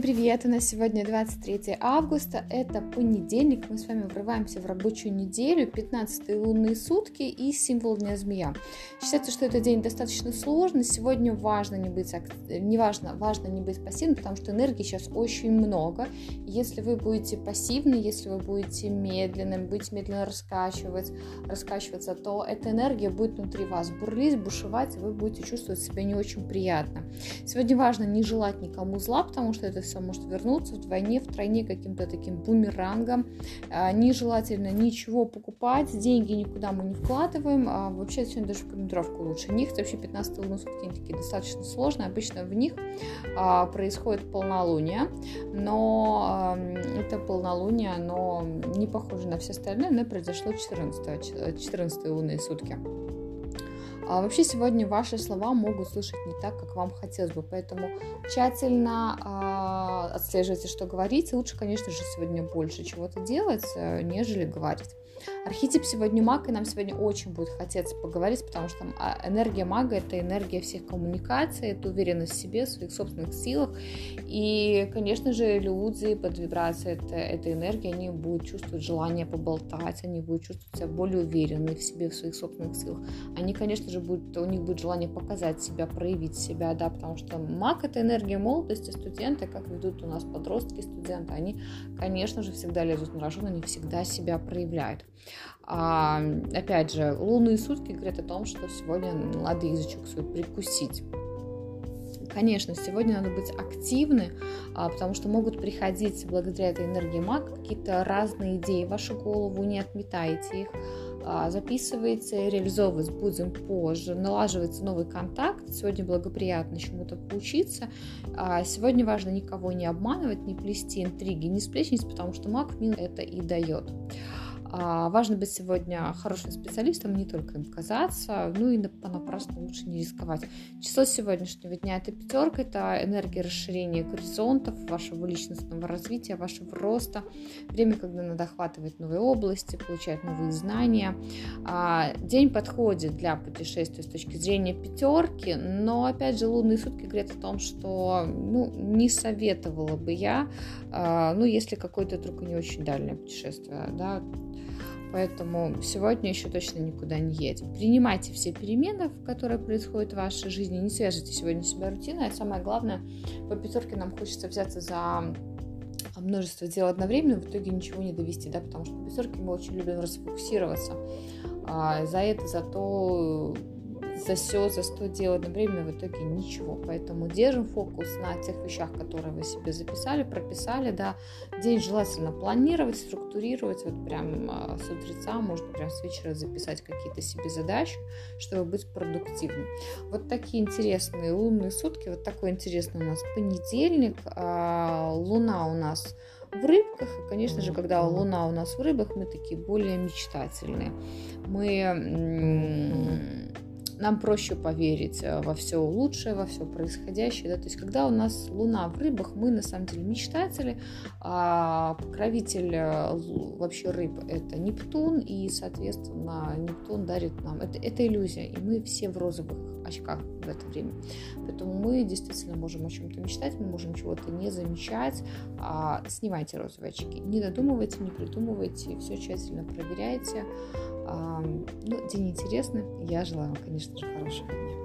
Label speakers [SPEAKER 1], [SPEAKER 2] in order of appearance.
[SPEAKER 1] Всем привет! У нас сегодня 23 августа, это понедельник, мы с вами врываемся в рабочую неделю, 15 лунные сутки и символ Дня Змея. Считается, что этот день достаточно сложный, сегодня важно не быть, не важно, важно не быть пассивным, потому что энергии сейчас очень много. Если вы будете пассивны, если вы будете медленным, будете медленно раскачивать, раскачиваться, то эта энергия будет внутри вас бурлить, бушевать, и вы будете чувствовать себя не очень приятно. Сегодня важно не желать никому зла, потому что это это все может вернуться вдвойне, втройне каким-то таким бумерангом. А, нежелательно ничего покупать, деньги никуда мы не вкладываем. А вообще сегодня даже в командировку лучше них. Вообще 15 лунные сутки такие достаточно сложные. Обычно в них а, происходит полнолуние, но это полнолуние, оно не похоже на все остальные, оно произошло 14, 14 лунные сутки. А вообще сегодня ваши слова могут слышать не так, как вам хотелось бы, поэтому тщательно э, отслеживайте, что говорите. Лучше, конечно же, сегодня больше чего-то делать, э, нежели говорить. Архетип сегодня маг, и нам сегодня очень будет хотеться поговорить, потому что а, энергия мага — это энергия всех коммуникаций, это уверенность в себе, в своих собственных силах. И, конечно же, люди под вибрацией это, этой энергии, они будут чувствовать желание поболтать, они будут чувствовать себя более уверенными в себе, в своих собственных силах. Они, конечно же, будут, у них будет желание показать себя, проявить себя, да, потому что маг — это энергия молодости, студенты, как ведут у нас подростки, студенты, они, конечно же, всегда лезут на рожон, они всегда себя проявляют. А, опять же, лунные сутки говорят о том, что сегодня надо язычок свой прикусить. Конечно, сегодня надо быть активны, а, потому что могут приходить благодаря этой энергии маг какие-то разные идеи в вашу голову, не отметайте их, а, записывайте, реализовывать будем позже, налаживается новый контакт. Сегодня благоприятно чему-то поучиться. А, сегодня важно никого не обманывать, не плести интриги, не сплечнить, потому что маг это и дает. А, важно быть сегодня хорошим специалистом, не только им казаться, ну и понапрасну лучше не рисковать. Число сегодняшнего дня это пятерка, это энергия расширения горизонтов, вашего личностного развития, вашего роста, время, когда надо охватывать новые области, получать новые знания. А, день подходит для путешествия с точки зрения пятерки, но опять же лунные сутки говорят о том, что ну, не советовала бы я, а, ну если какое-то только не очень дальнее путешествие, да, Поэтому сегодня еще точно никуда не едем. Принимайте все перемены, которые происходят в вашей жизни. Не свяжите сегодня себя рутиной. А самое главное, по пятерке нам хочется взяться за множество дел одновременно, в итоге ничего не довести, да, потому что по пятерке мы очень любим расфокусироваться. А за это, за то за все, за сто дел одновременно в итоге ничего. Поэтому держим фокус на тех вещах, которые вы себе записали, прописали, да. День желательно планировать, структурировать, вот прям а, с утреца, можно прям с вечера записать какие-то себе задачи, чтобы быть продуктивным. Вот такие интересные лунные сутки, вот такой интересный у нас понедельник, а, луна у нас в рыбках. И, конечно же, когда луна у нас в рыбах, мы такие более мечтательные. Мы нам проще поверить э, во все лучшее, во все происходящее. Да? То есть, когда у нас Луна в рыбах, мы на самом деле мечтатели, а покровитель э, вообще рыб это Нептун, и, соответственно, Нептун дарит нам. Это, это иллюзия, и мы все в розовых очках в это время. Поэтому мы действительно можем о чем-то мечтать, мы можем чего-то не замечать. А, снимайте розовые очки. Не додумывайте, не придумывайте, все тщательно проверяйте. А, ну, день интересный. Я желаю вам, конечно хорошего дня.